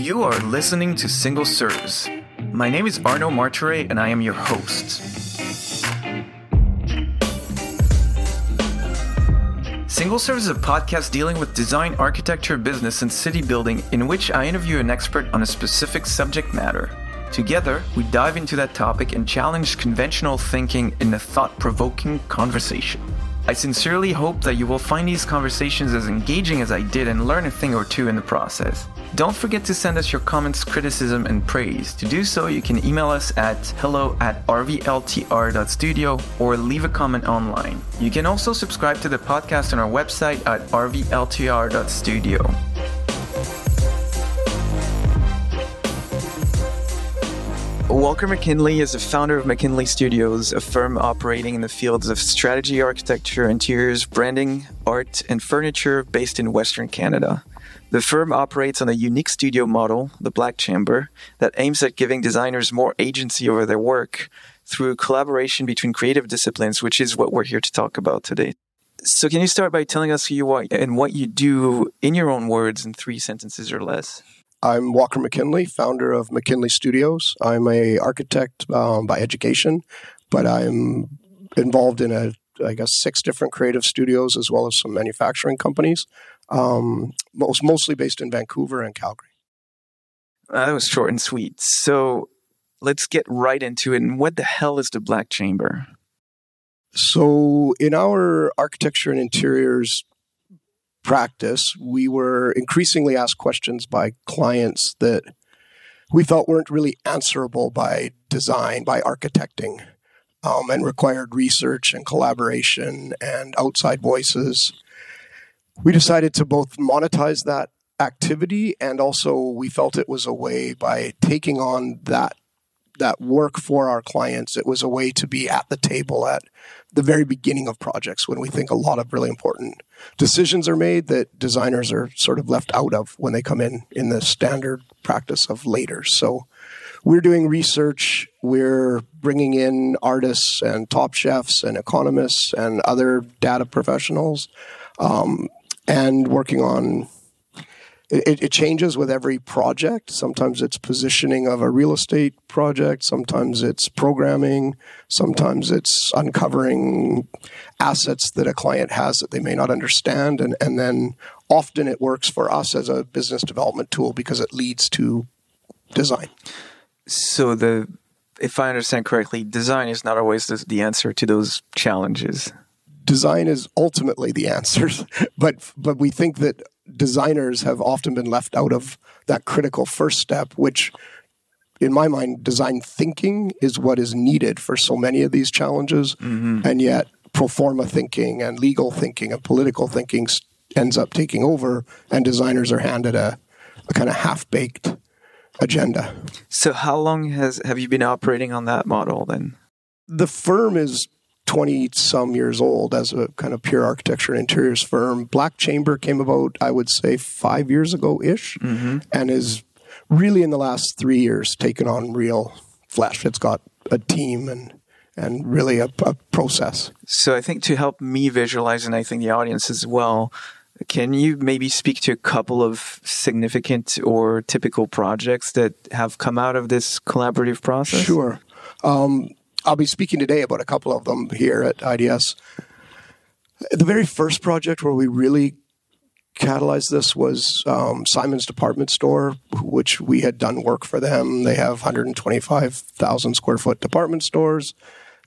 You are listening to Single Serves. My name is Arno Marture and I am your host. Single Serves is a podcast dealing with design, architecture, business, and city building in which I interview an expert on a specific subject matter. Together, we dive into that topic and challenge conventional thinking in a thought provoking conversation. I sincerely hope that you will find these conversations as engaging as I did and learn a thing or two in the process. Don't forget to send us your comments, criticism, and praise. To do so, you can email us at hello at rvltr.studio or leave a comment online. You can also subscribe to the podcast on our website at rvltr.studio. Walker McKinley is the founder of McKinley Studios, a firm operating in the fields of strategy, architecture, interiors, branding, art, and furniture based in Western Canada. The firm operates on a unique studio model, the Black Chamber, that aims at giving designers more agency over their work through collaboration between creative disciplines, which is what we're here to talk about today. So, can you start by telling us who you are and what you do in your own words in three sentences or less? I'm Walker McKinley, founder of McKinley Studios. I'm a architect um, by education, but I'm involved in a I guess six different creative studios as well as some manufacturing companies. Um, most mostly based in Vancouver and Calgary. Uh, that was short and sweet. So let's get right into it. And what the hell is the Black Chamber? So in our architecture and interiors practice, we were increasingly asked questions by clients that we felt weren't really answerable by design, by architecting, um, and required research and collaboration and outside voices. We decided to both monetize that activity and also we felt it was a way by taking on that that work for our clients it was a way to be at the table at the very beginning of projects when we think a lot of really important decisions are made that designers are sort of left out of when they come in in the standard practice of later. So we're doing research, we're bringing in artists and top chefs and economists and other data professionals um, and working on it, it, changes with every project. Sometimes it's positioning of a real estate project. Sometimes it's programming. Sometimes it's uncovering assets that a client has that they may not understand. And, and then often it works for us as a business development tool because it leads to design. So the if I understand correctly, design is not always the, the answer to those challenges design is ultimately the answer, but but we think that designers have often been left out of that critical first step, which in my mind, design thinking is what is needed for so many of these challenges. Mm-hmm. And yet, pro forma thinking and legal thinking and political thinking ends up taking over, and designers are handed a, a kind of half baked agenda. So, how long has have you been operating on that model then? The firm is 20 some years old as a kind of pure architecture and interiors firm. Black Chamber came about, I would say, five years ago ish, mm-hmm. and is really in the last three years taken on real flesh. It's got a team and and really a, a process. So I think to help me visualize, and I think the audience as well, can you maybe speak to a couple of significant or typical projects that have come out of this collaborative process? Sure. Um, I'll be speaking today about a couple of them here at IDS. The very first project where we really catalyzed this was um, Simons department store, which we had done work for them. They have 125,000 square foot department stores.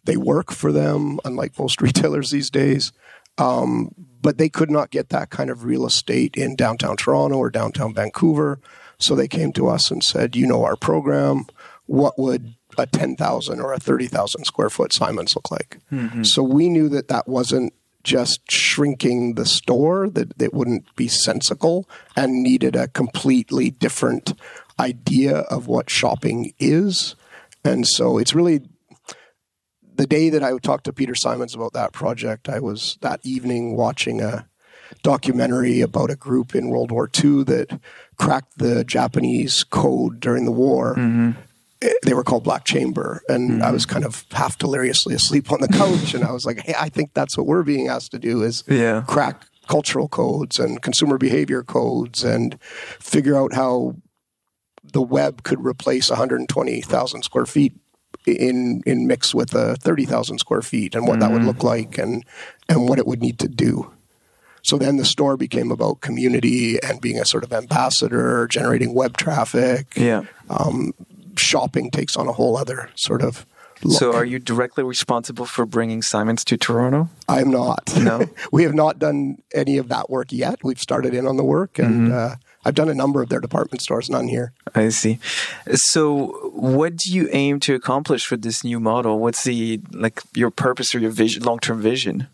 They work for them, unlike most retailers these days. Um, but they could not get that kind of real estate in downtown Toronto or downtown Vancouver. So they came to us and said, You know our program. What would a 10,000 or a 30,000 square foot Simons look like. Mm-hmm. So we knew that that wasn't just shrinking the store, that it wouldn't be sensical and needed a completely different idea of what shopping is. And so it's really the day that I talked to Peter Simons about that project, I was that evening watching a documentary about a group in World War II that cracked the Japanese code during the war. Mm-hmm they were called Black Chamber, and mm-hmm. I was kind of half deliriously asleep on the couch, and I was like, "Hey, I think that's what we're being asked to do is yeah. crack cultural codes and consumer behavior codes, and figure out how the web could replace 120,000 square feet in in mix with a 30,000 square feet and what that would look like and and what it would need to do. So then the store became about community and being a sort of ambassador, generating web traffic. Yeah. Um, Shopping takes on a whole other sort of look. So, are you directly responsible for bringing Simons to Toronto? I'm not. No? we have not done any of that work yet. We've started in on the work, and Mm-hmm. uh, I've done a number of their department stores, none here. I see. So, what do you aim to accomplish with this new model? What's the like your purpose or your vision, long term vision?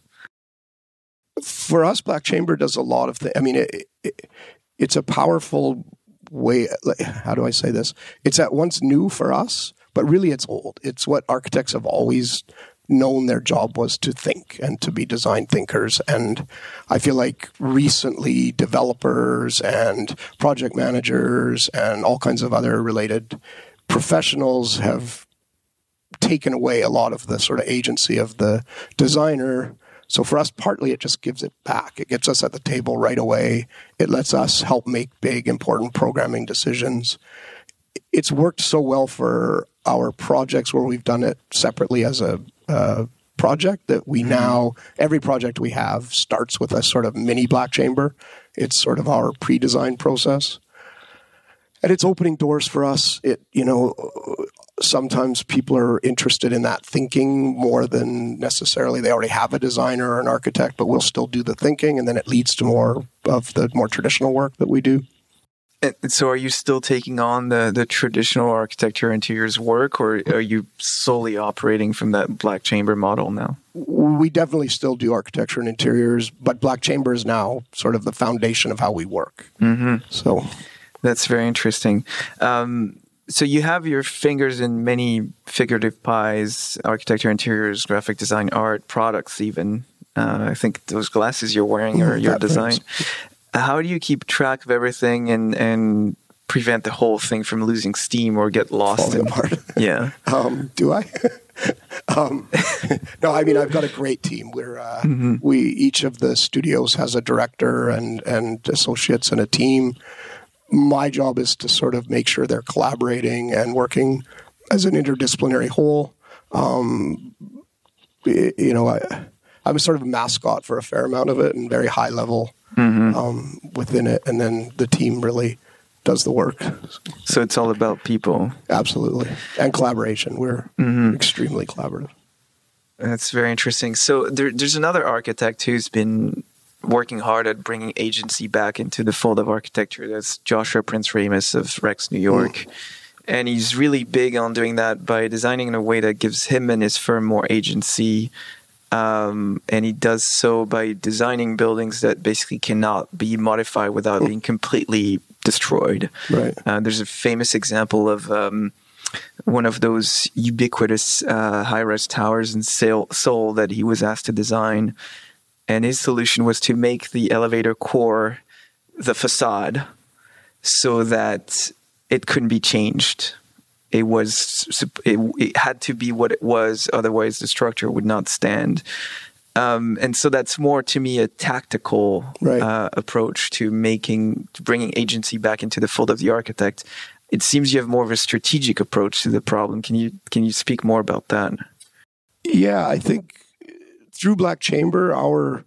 For us, Black Chamber does a lot of things. I mean, it, it, it's a powerful way. How do I say this? It's at once new for us, but really it's old. It's what architects have always known their job was to think and to be design thinkers. And I feel like recently developers and project managers and all kinds of other related professionals have taken away a lot of the sort of agency of the designer. So for us, partly it just gives it back. It gets us at the table right away. It lets us help make big, important programming decisions. It's worked so well for our projects where we've done it separately as a uh, project that we now every project we have starts with a sort of mini black chamber. It's sort of our pre-design process and it's opening doors for us. It, you know, sometimes people are interested in that thinking more than necessarily they already have a designer or an architect, but we'll still do the thinking, and then it leads to more of the more traditional work that we do. And so, are you still taking on the the traditional architecture interiors work, or are you solely operating from that black chamber model now? We definitely still do architecture and interiors, but Black Chamber is now sort of the foundation of how we work. Mm-hmm. So That's very interesting. Um, so you have your fingers in many figurative pies, architecture, interiors, graphic design, art, products, even. Uh, I think those glasses you're wearing are Mm, your that design. How do you keep track of everything and, and prevent the whole thing from losing steam or get lost? falling in- apart. Yeah. Um, do I? um, no, I mean I've got a great team. We're uh, we each of the studios has a director and and associates and a team. My job is to sort of make sure they're collaborating and working as an interdisciplinary whole. Um, you know, I, I'm sort of a mascot for a fair amount of it and very high level mm-hmm. um, within it, and then the team really does the work. So it's all about people. Absolutely. And collaboration. We're mm-hmm. extremely collaborative. That's very interesting. So there, there's another architect who's been working hard at bringing agency back into the fold of architecture. That's Joshua Prince Ramus of Rex, New hmm. York. And he's really big on doing that by designing in a way that gives him and his firm more agency. Um, and he does so by designing buildings that basically cannot be modified without being completely destroyed. Right. Uh, there's a famous example of um, one of those ubiquitous uh, high-rise towers in Seoul, Seoul that he was asked to design, and his solution was to make the elevator core the facade, so that it couldn't be changed. It was it, it had to be what it was, otherwise the structure would not stand. Um, and so that's more to me a tactical Right. uh, approach to making to bringing agency back into the fold of the architect. It seems you have more of a strategic approach to the problem. Can you can you speak more about that? Yeah, I think through Black Chamber, our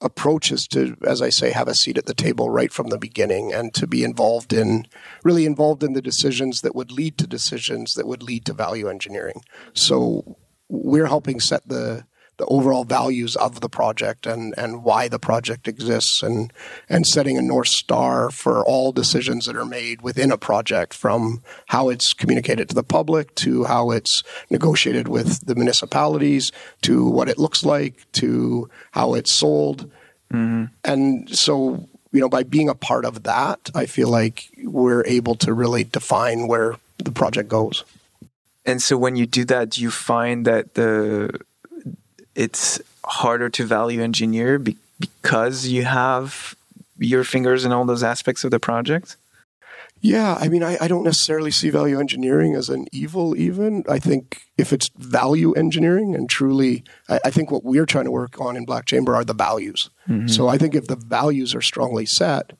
approach is to, as I say, have a seat at the table right from the beginning and to be involved in, really involved in the decisions that would lead to decisions that would lead to value engineering. So we're helping set the the overall values of the project and, and why the project exists and and setting a north star for all decisions that are made within a project from how it's communicated to the public to how it's negotiated with the municipalities to what it looks like to how it's sold. Mm-hmm. And so you know by being a part of that i feel like we're able to really define where the project goes. And so when you do that, do you find that the it's harder to value engineer be, because you have your fingers in all those aspects of the project? Yeah, I mean, I, I don't necessarily see value engineering as an evil, even. I think if it's value engineering and truly, I, I think what we're trying to work on in Black Chamber are the values. So I think if the values are strongly set,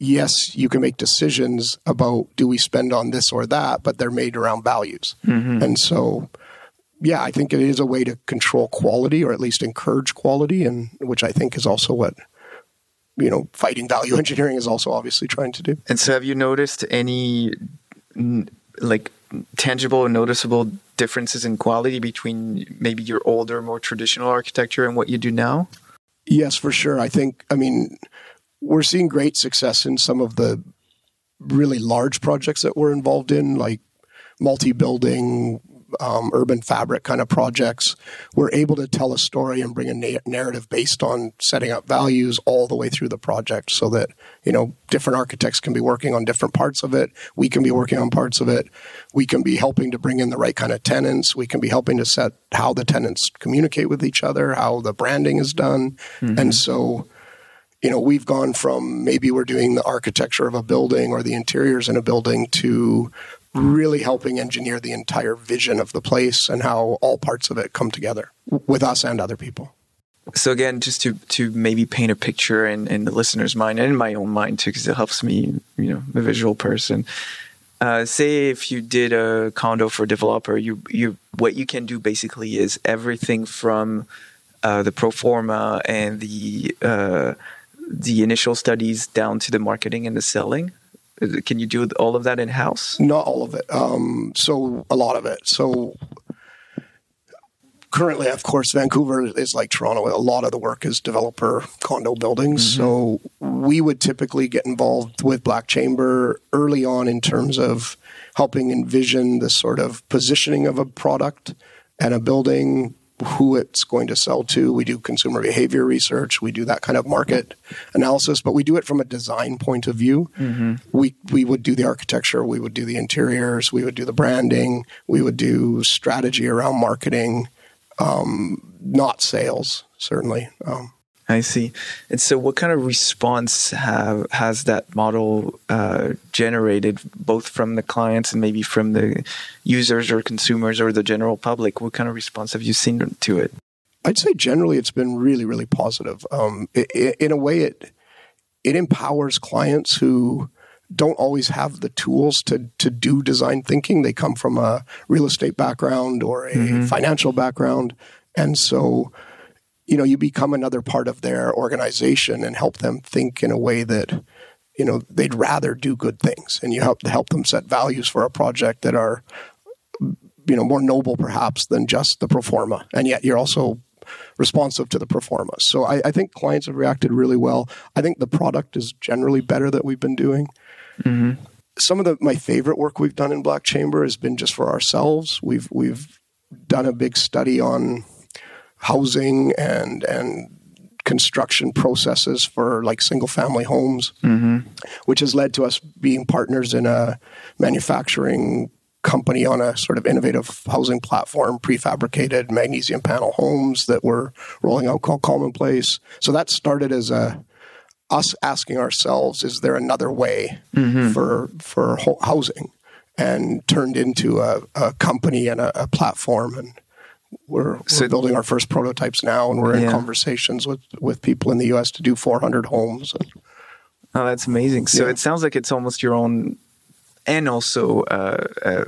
yes, you can make decisions about do we spend on this or that, but they're made around values. Mm-hmm. And so, yeah, I think it is a way to control quality or at least encourage quality, and which I think is also what you know fighting value engineering is also obviously trying to do. And so, have you noticed any like tangible and noticeable differences in quality between maybe your older, more traditional architecture and what you do now? Yes, for sure. I think. I mean we're seeing great success in some of the really large projects that we're involved in, like multi-building, um, urban fabric kind of projects. We're able to tell a story and bring a na- narrative based on setting up values all the way through the project, so that you know different architects can be working on different parts of it. We can be working on parts of it. We can be helping to bring in the right kind of tenants. We can be helping to set how the tenants communicate with each other, how the branding is done, mm-hmm. and so you know, we've gone from maybe we're doing the architecture of a building or the interiors in a building to really helping engineer the entire vision of the place and how all parts of it come together with us and other people. So again, just to to maybe paint a picture in, in the listener's mind and in my own mind too, because it helps me, you know, a visual person. Uh, say if you did a condo for a developer, you you what you can do basically is everything from uh, the pro forma and the uh, the initial studies down to the marketing and the selling? Can you do all of that in house? Not all of it. Um, so a lot of it. So currently, of course, Vancouver is like Toronto. A lot of the work is developer condo buildings. Mm-hmm. So we would typically get involved with Black Chamber early on in terms of helping envision the sort of positioning of a product and a building who it's going to sell to. We do consumer behavior research. We do that kind of market analysis, but we do it from a design point of view. Mm-hmm. We we would do the architecture, we would do the interiors, we would do the branding, we would do strategy around marketing, um, not sales certainly. Um, I see. And so, what kind of response have has that model uh, generated, both from the clients and maybe from the users or consumers or the general public? What kind of response have you seen to it? I'd say generally it's been really, really positive. Um, it, it, in a way, it it empowers clients who don't always have the tools to to do design thinking. They come from a real estate background or a mm-hmm. financial background, and so you know, you become another part of their organization and help them think in a way that, you know, they'd rather do good things. And you help to help them set values for a project that are, you know, more noble perhaps than just the pro forma. And yet you're also responsive to the pro forma. So I, I think clients have reacted really well. I think the product is generally better that we've been doing. Mm-hmm. Some of the my favorite work we've done in Black Chamber has been just for ourselves. We've we've done a big study on housing and and construction processes for like single family homes, mm-hmm. which has led to us being partners in a manufacturing company on a sort of innovative housing platform, prefabricated magnesium panel homes that we're rolling out called Commonplace. So that started as a us asking ourselves, is there another way mm-hmm. for for housing? And turned into a, a company and a, a platform and we're, we're building our first prototypes now, and we're in yeah. conversations with, with people in the U.S. to do 400 homes. oh, that's amazing! So yeah. it sounds like it's almost your own, and also uh, uh,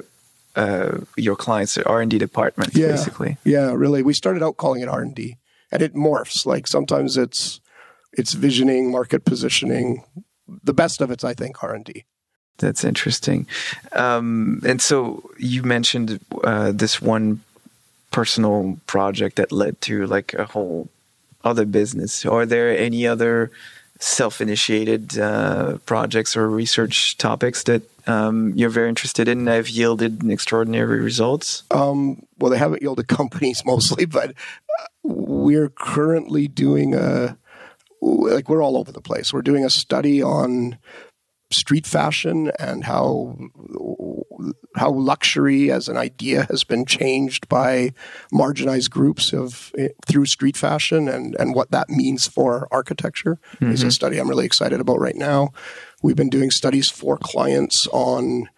uh, your clients' R and D department, yeah. basically. Yeah, really. We started out calling it R and D, and it morphs. Like sometimes it's it's visioning, market positioning. The best of it's, I think, R and D. That's interesting. Um, and so you mentioned uh, this one personal project that led to like a whole other business? Are there any other self-initiated uh, projects or research topics that um, you're very interested in that have yielded extraordinary results? Um, well, they haven't yielded companies mostly, but uh, we're currently doing a like we're all over the place. We're doing a study on street fashion and how how luxury as an idea has been changed by marginalized groups of eh, through street fashion and and what that means for architecture mm-hmm. is a study I'm really excited about right now. We've been doing studies for clients on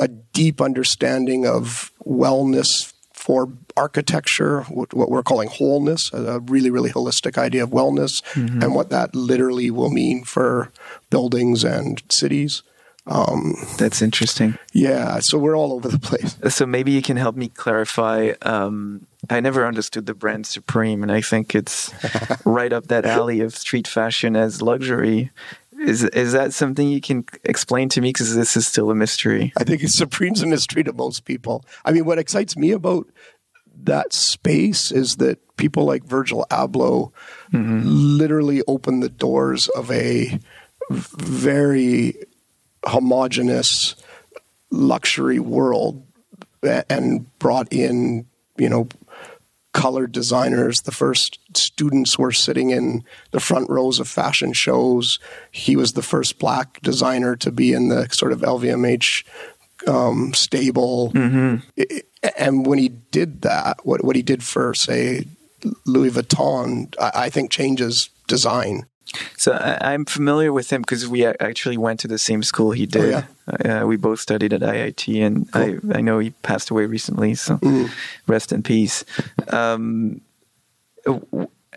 a deep understanding of wellness for architecture, what, what we're calling wholeness, a really, really holistic idea of wellness, mm-hmm. and what that literally will mean for buildings and cities. Um, That's interesting. Yeah, so we're all over the place. So maybe you can help me clarify. Um, I never understood the brand Supreme, and I think it's right up that alley of street fashion as luxury. Is is that something you can explain to me? Because this is still a mystery. I think it's Supreme's a mystery to most people. I mean, what excites me about that space is that people like Virgil Abloh mm-hmm. literally opened the doors of a very homogenous luxury world and brought in, you know, colored designers. The first students were sitting in the front rows of fashion shows. He was the first black designer to be in the sort of LVMH um, stable. Mm-hmm. And when he did that, what, what he did for, say, Louis Vuitton, I, I think changes design. So I, am familiar with him because we actually went to the same school he did. Oh, yeah? uh, we both studied at IIT, and cool. I, I know he passed away recently. So mm. rest in peace. Um,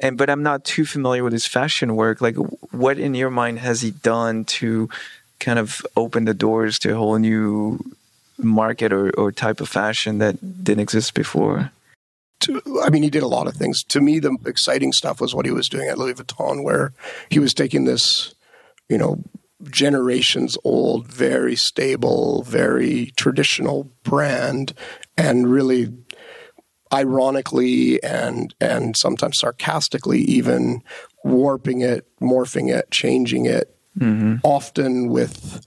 and but I'm not too familiar with his fashion work. Like, what in your mind has he done to kind of open the doors to a whole new market or, or type of fashion that didn't exist before? To, I mean, he did a lot of things. To me, the exciting stuff was what he was doing at Louis Vuitton, where he was taking this, you know, generations old, very stable, very traditional brand, and really ironically and and sometimes sarcastically even warping it, morphing it, changing it, mm-hmm. often with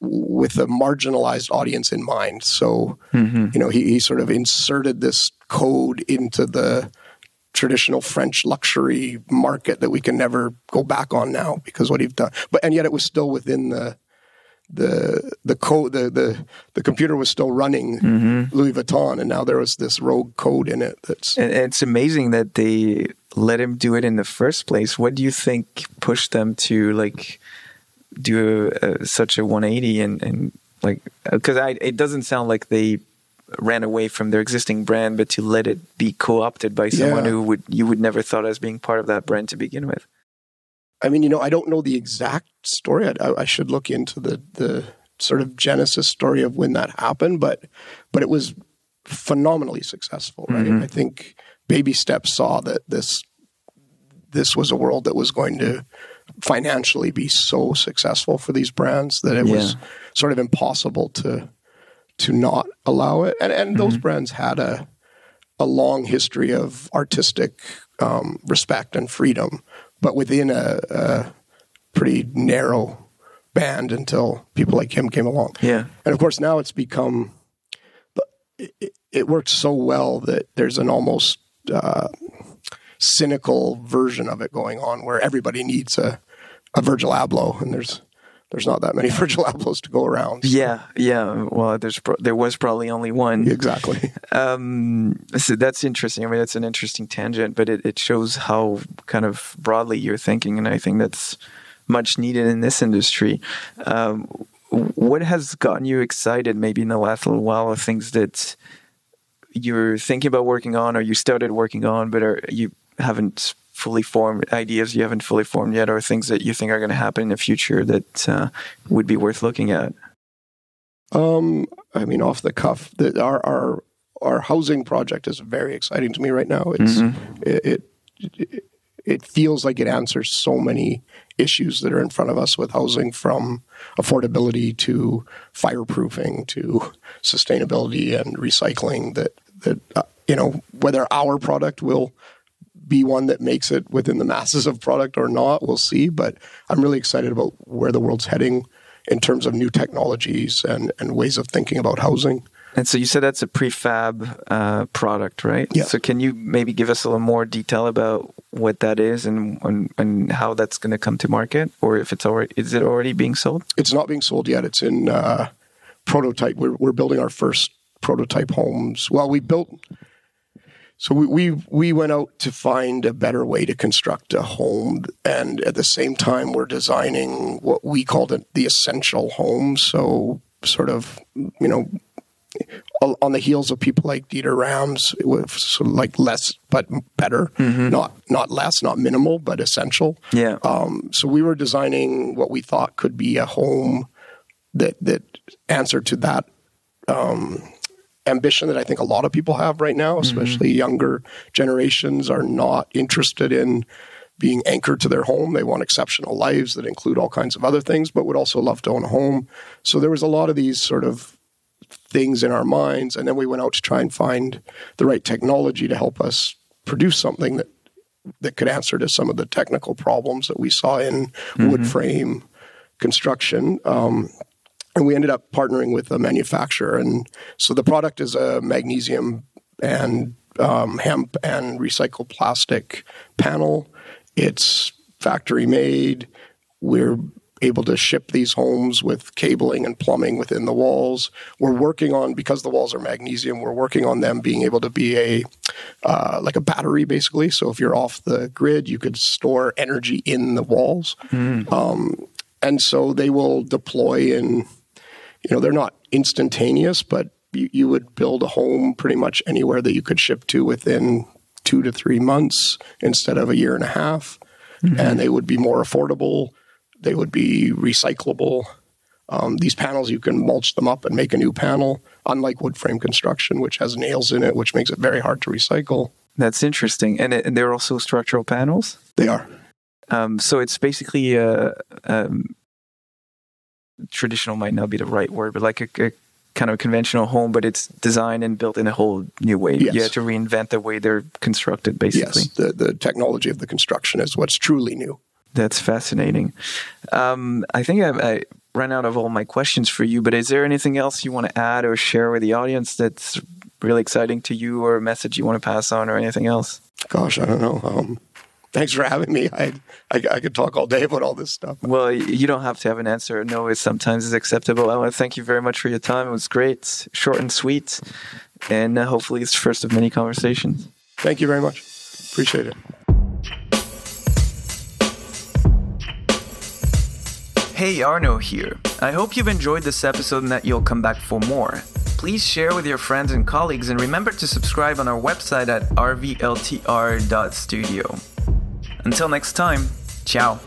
with a marginalized audience in mind. So, mm-hmm. you know, he, he sort of inserted this code into the traditional French luxury market that we can never go back on now because what he've done. But and yet it was still within the the the code the the the computer was still running mm-hmm. Louis Vuitton, and now there was this rogue code in it. That's and it's amazing that they let him do it in the first place. What do you think pushed them to like? Do a, a, such a 180 and, and like because I it doesn't sound like they ran away from their existing brand, but to let it be co-opted by someone yeah. who would you would never thought as being part of that brand to begin with. I mean, you know, I don't know the exact story. I, I should look into the the sort of genesis story of when that happened, but but it was phenomenally successful, right? Mm-hmm. I think Baby Steps saw that this this was a world that was going to financially be so successful for these brands that it yeah. was sort of impossible to to not allow it. And and mm-hmm. those brands had a a long history of artistic um, respect and freedom, but within a, a, pretty narrow band until people like him came along. Yeah, and of course now it's become it, it works so well that there's an almost uh, cynical version of it going on where everybody needs a, a Virgil Abloh, and there's there's not that many Virgil Ablohs to go around. Yeah, yeah. Well, there's pro- there was probably only one. Exactly. Um, so that's interesting. I mean, that's an interesting tangent, but it, it shows how kind of broadly you're thinking, and I think that's much needed in this industry. Um, what has gotten you excited, maybe in the last little while, of things that you're thinking about working on, or you started working on, but are you haven't fully formed ideas you haven't fully formed yet, or things that you think are going to happen in the future that uh, would be worth looking at? Um, I mean, off the cuff, that our our our housing project is very exciting to me right now. It's mm-hmm. it, it it feels like it answers so many issues that are in front of us with housing from affordability to fireproofing to sustainability and recycling that that uh, you know whether our product will be one that makes it within the masses of product or not. We'll see. But I'm really excited about where the world's heading in terms of new technologies and, and ways of thinking about housing. And so you said that's a prefab uh, product, right? Yeah. So can you maybe give us a little more detail about what that is and and, and how that's going to come to market, or if it's already is it already being sold? It's not being sold yet. It's in uh, prototype. We're we're building our first prototype homes. Well, we built so we, we, we went out to find a better way to construct a home, and at the same time, we're designing what we called it the essential home. So sort of you know on the heels of people like Dieter Rams, with sort of like less but better, mm-hmm. not not less, not minimal, but essential. Yeah. Um, so we were designing what we thought could be a home that that answered to that um, ambition that I think a lot of people have right now, especially mm-hmm. younger generations, are not interested in being anchored to their home. They want exceptional lives that include all kinds of other things, but would also love to own a home. So there was a lot of these sort of things in our minds. And then we went out to try and find the right technology to help us produce something that that could answer to some of the technical problems that we saw in mm-hmm. wood frame construction. Um, and we ended up partnering with a manufacturer. And so the product is a magnesium and um, hemp and recycled plastic panel. It's factory made. We're able to ship these homes with cabling and plumbing within the walls. We're working on because the walls are magnesium. We're working on them being able to be a uh, like a battery, basically. So if you're off the grid, you could store energy in the walls, mm. um, and so they will deploy in. You know, they're not instantaneous, but you, you would build a home pretty much anywhere that you could ship to within two to three months instead of a year and a half. Mm-hmm. And they would be more affordable they would be recyclable. Um, these panels, you can mulch them up and make a new panel, unlike wood frame construction, which has nails in it, which makes it very hard to recycle. That's interesting. And, it, and they're also structural panels? They are. Um, so it's basically a, um, traditional might not be the right word, but like a, a, kind of conventional home, but it's designed and built in a whole new way. Yes. You have to reinvent the way they're constructed, basically. Yes, the, the technology of the construction is what's truly new. That's fascinating. Um, I think I, I ran out of all my questions for you, but is there anything else you want to add or share with the audience that's really exciting to you or a message you want to pass on or anything else? Gosh, I don't know. Um, thanks for having me. I, I, I could talk all day about all this stuff. Well, you don't have to have an answer. No, it sometimes is acceptable. I want to thank you very much for your time. It was great, short and sweet, and uh, hopefully it's the first of many conversations. Thank you very much. Appreciate it. Hey, Arno here. I hope you've enjoyed this episode and that you'll come back for more. Please share with your friends and colleagues and remember to subscribe on our website at rvltr.studio. Until next time, ciao.